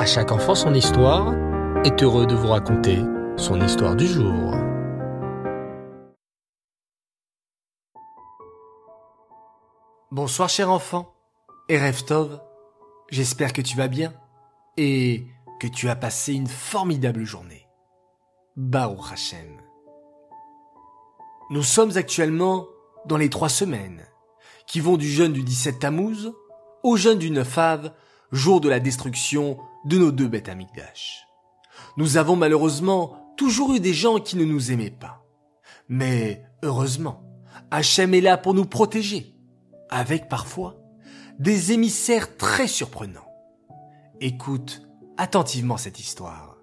À chaque enfant son histoire est heureux de vous raconter son histoire du jour. Bonsoir cher enfant, et Tov, j'espère que tu vas bien et que tu as passé une formidable journée. Baruch Hashem. Nous sommes actuellement dans les trois semaines qui vont du jeûne du 17 Tammuz au jeûne du 9 Av, jour de la destruction de nos deux bêtes amigdash. Nous avons malheureusement toujours eu des gens qui ne nous aimaient pas. Mais heureusement, Hachem est là pour nous protéger, avec parfois des émissaires très surprenants. Écoute attentivement cette histoire.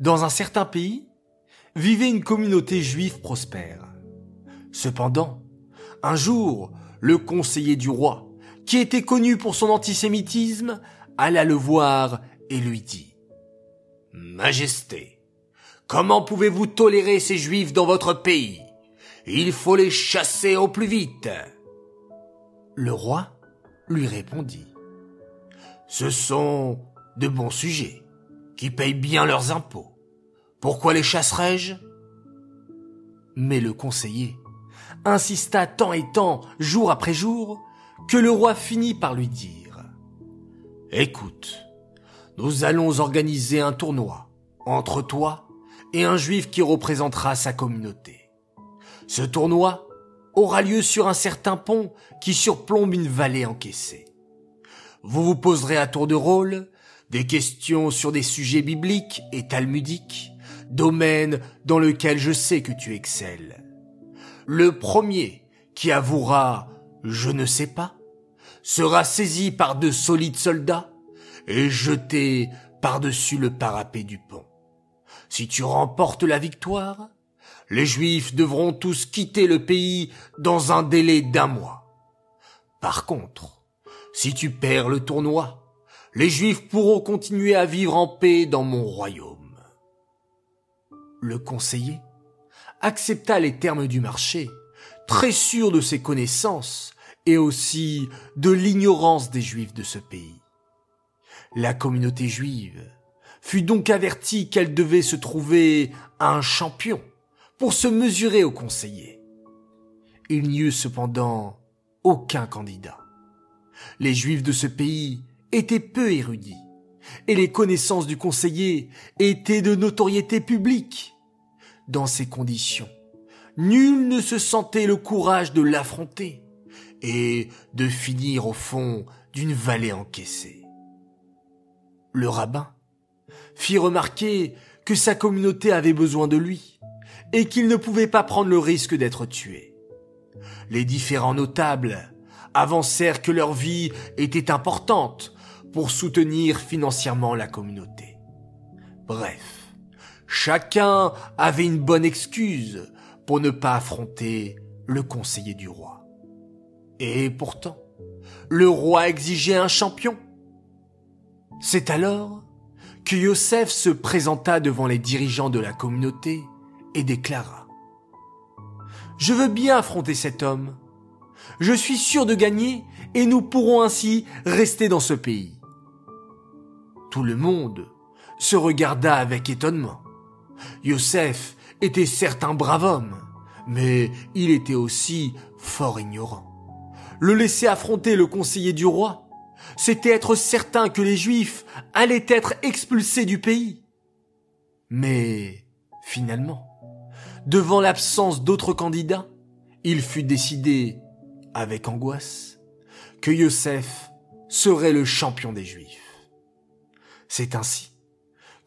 Dans un certain pays, vivait une communauté juive prospère. Cependant, un jour, le conseiller du roi, qui était connu pour son antisémitisme, alla le voir et lui dit Majesté, comment pouvez-vous tolérer ces juifs dans votre pays? Il faut les chasser au plus vite. Le roi lui répondit Ce sont de bons sujets qui payent bien leurs impôts. Pourquoi les chasserais-je Mais le conseiller insista tant et tant, jour après jour, que le roi finit par lui dire Écoute, nous allons organiser un tournoi entre toi et un juif qui représentera sa communauté. Ce tournoi aura lieu sur un certain pont qui surplombe une vallée encaissée. Vous vous poserez à tour de rôle des questions sur des sujets bibliques et talmudiques, domaine dans lequel je sais que tu excelles. Le premier qui avouera je ne sais pas, sera saisi par de solides soldats et jeté par-dessus le parapet du pont. Si tu remportes la victoire, les Juifs devront tous quitter le pays dans un délai d'un mois. Par contre, si tu perds le tournoi, les Juifs pourront continuer à vivre en paix dans mon royaume. Le conseiller accepta les termes du marché, très sûr de ses connaissances et aussi de l'ignorance des Juifs de ce pays. La communauté juive fut donc avertie qu'elle devait se trouver un champion pour se mesurer au conseiller. Il n'y eut cependant aucun candidat. Les Juifs de ce pays étaient peu érudits, et les connaissances du conseiller étaient de notoriété publique. Dans ces conditions, nul ne se sentait le courage de l'affronter et de finir au fond d'une vallée encaissée. Le rabbin fit remarquer que sa communauté avait besoin de lui et qu'il ne pouvait pas prendre le risque d'être tué. Les différents notables avancèrent que leur vie était importante pour soutenir financièrement la communauté. Bref, chacun avait une bonne excuse pour ne pas affronter le conseiller du roi. Et pourtant, le roi exigeait un champion. C'est alors que Yosef se présenta devant les dirigeants de la communauté et déclara ⁇ Je veux bien affronter cet homme. Je suis sûr de gagner et nous pourrons ainsi rester dans ce pays. Tout le monde se regarda avec étonnement. Yosef était certes un brave homme, mais il était aussi fort ignorant le laisser affronter le conseiller du roi, c'était être certain que les Juifs allaient être expulsés du pays. Mais, finalement, devant l'absence d'autres candidats, il fut décidé, avec angoisse, que Yosef serait le champion des Juifs. C'est ainsi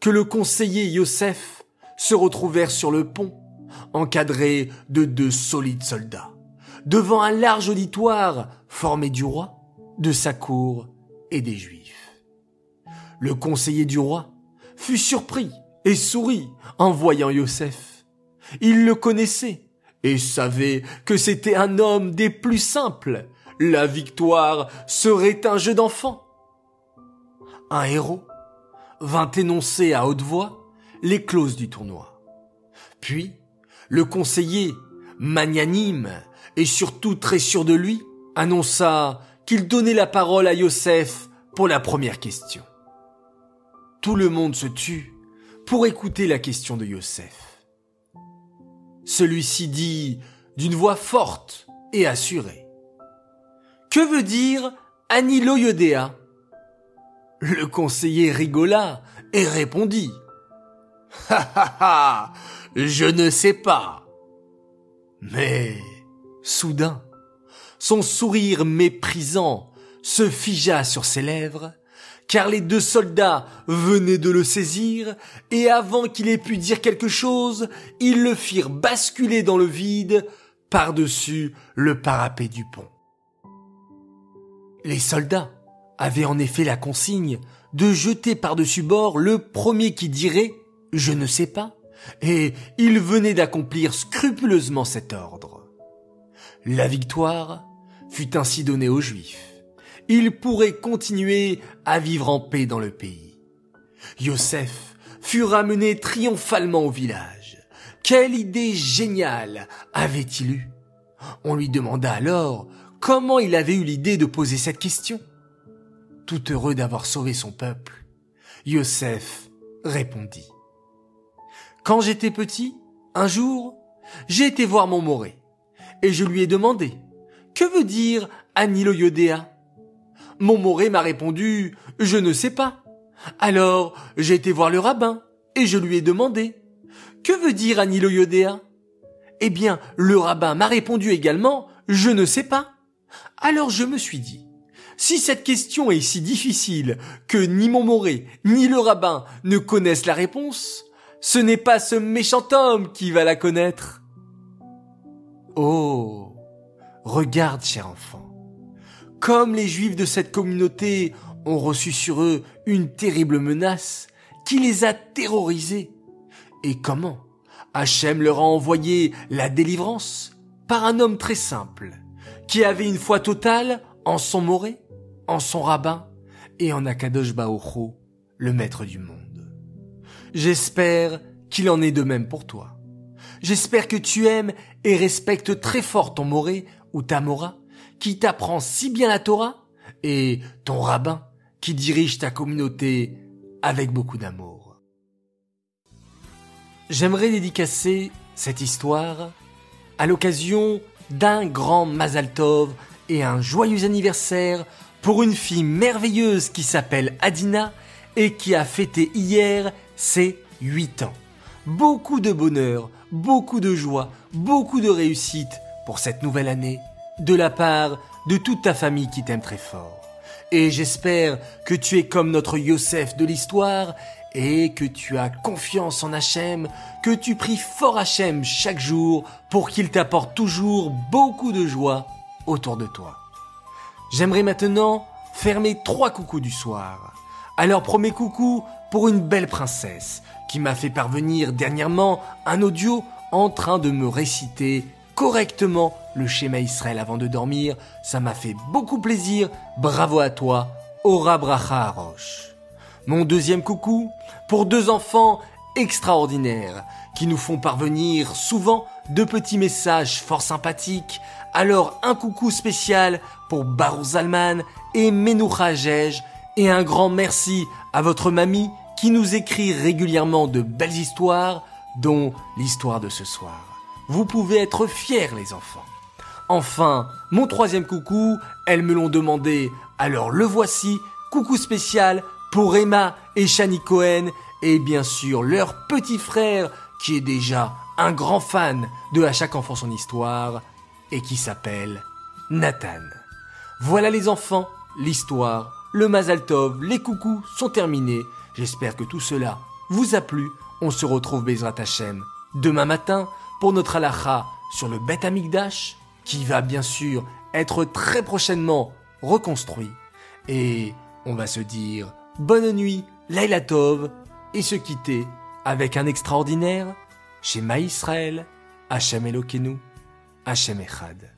que le conseiller Yosef se retrouvèrent sur le pont, encadré de deux solides soldats devant un large auditoire formé du roi, de sa cour et des Juifs. Le conseiller du roi fut surpris et sourit en voyant Yosef. Il le connaissait et savait que c'était un homme des plus simples. La victoire serait un jeu d'enfant. Un héros vint énoncer à haute voix les clauses du tournoi. Puis, le conseiller, magnanime et surtout très sûr de lui, annonça qu'il donnait la parole à Yosef pour la première question. tout le monde se tut pour écouter la question de Yosef. Celui-ci dit d'une voix forte et assurée. Que veut dire Anilo Yodéa Le conseiller rigola et répondit. Ha ha ha, je ne sais pas. Mais, soudain, son sourire méprisant se figea sur ses lèvres, car les deux soldats venaient de le saisir, et avant qu'il ait pu dire quelque chose, ils le firent basculer dans le vide par-dessus le parapet du pont. Les soldats avaient en effet la consigne de jeter par-dessus bord le premier qui dirait ⁇ Je ne sais pas ⁇ et ils venaient d'accomplir scrupuleusement cet ordre. La victoire fut ainsi donnée aux Juifs. Ils pourraient continuer à vivre en paix dans le pays. Yosef fut ramené triomphalement au village. Quelle idée géniale avait-il eue On lui demanda alors comment il avait eu l'idée de poser cette question. Tout heureux d'avoir sauvé son peuple, Yosef répondit. Quand j'étais petit, un jour, j'ai été voir mon moré, et je lui ai demandé, que veut dire Anilo Yodéa Mon moré m'a répondu, je ne sais pas. Alors, j'ai été voir le rabbin, et je lui ai demandé, que veut dire Anilo Yodéa Eh bien, le rabbin m'a répondu également, je ne sais pas. Alors je me suis dit, si cette question est si difficile que ni mon moré ni le rabbin ne connaissent la réponse, ce n'est pas ce méchant homme qui va la connaître. Oh, regarde, cher enfant, comme les juifs de cette communauté ont reçu sur eux une terrible menace qui les a terrorisés, et comment Hachem leur a envoyé la délivrance par un homme très simple, qui avait une foi totale en son moré, en son rabbin et en Akadosh Baocho, le maître du monde. J'espère qu'il en est de même pour toi. J'espère que tu aimes et respectes très fort ton moré ou ta mora, qui t'apprend si bien la Torah, et ton rabbin, qui dirige ta communauté avec beaucoup d'amour. J'aimerais dédicacer cette histoire à l'occasion d'un grand Mazal Tov et un joyeux anniversaire pour une fille merveilleuse qui s'appelle Adina et qui a fêté hier ses 8 ans. Beaucoup de bonheur, beaucoup de joie, beaucoup de réussite pour cette nouvelle année de la part de toute ta famille qui t'aime très fort. Et j'espère que tu es comme notre Yosef de l'histoire et que tu as confiance en Hachem, que tu pries fort Hachem chaque jour pour qu'il t'apporte toujours beaucoup de joie autour de toi. J'aimerais maintenant faire mes trois coucous du soir. Alors premier coucou pour une belle princesse qui m'a fait parvenir dernièrement un audio en train de me réciter correctement le schéma Israël avant de dormir. Ça m'a fait beaucoup plaisir. Bravo à toi, Ora Bracha Arosh. Mon deuxième coucou pour deux enfants extraordinaires qui nous font parvenir souvent de petits messages fort sympathiques. Alors un coucou spécial pour Barou Zalman et Menoucha Jej et un grand merci à votre mamie qui nous écrit régulièrement de belles histoires, dont l'histoire de ce soir. Vous pouvez être fiers les enfants. Enfin, mon troisième coucou, elles me l'ont demandé, alors le voici, coucou spécial pour Emma et Shani Cohen, et bien sûr leur petit frère, qui est déjà un grand fan de À chaque enfant son histoire, et qui s'appelle Nathan. Voilà les enfants, l'histoire, le Mazaltov, les coucous sont terminés. J'espère que tout cela vous a plu. On se retrouve Bezrat Hashem demain matin pour notre halakha sur le Bet Amigdash, qui va bien sûr être très prochainement reconstruit. Et on va se dire bonne nuit, Laila Tov, et se quitter avec un extraordinaire chez Israël, Hachem Elokeinu, Hachem Echad.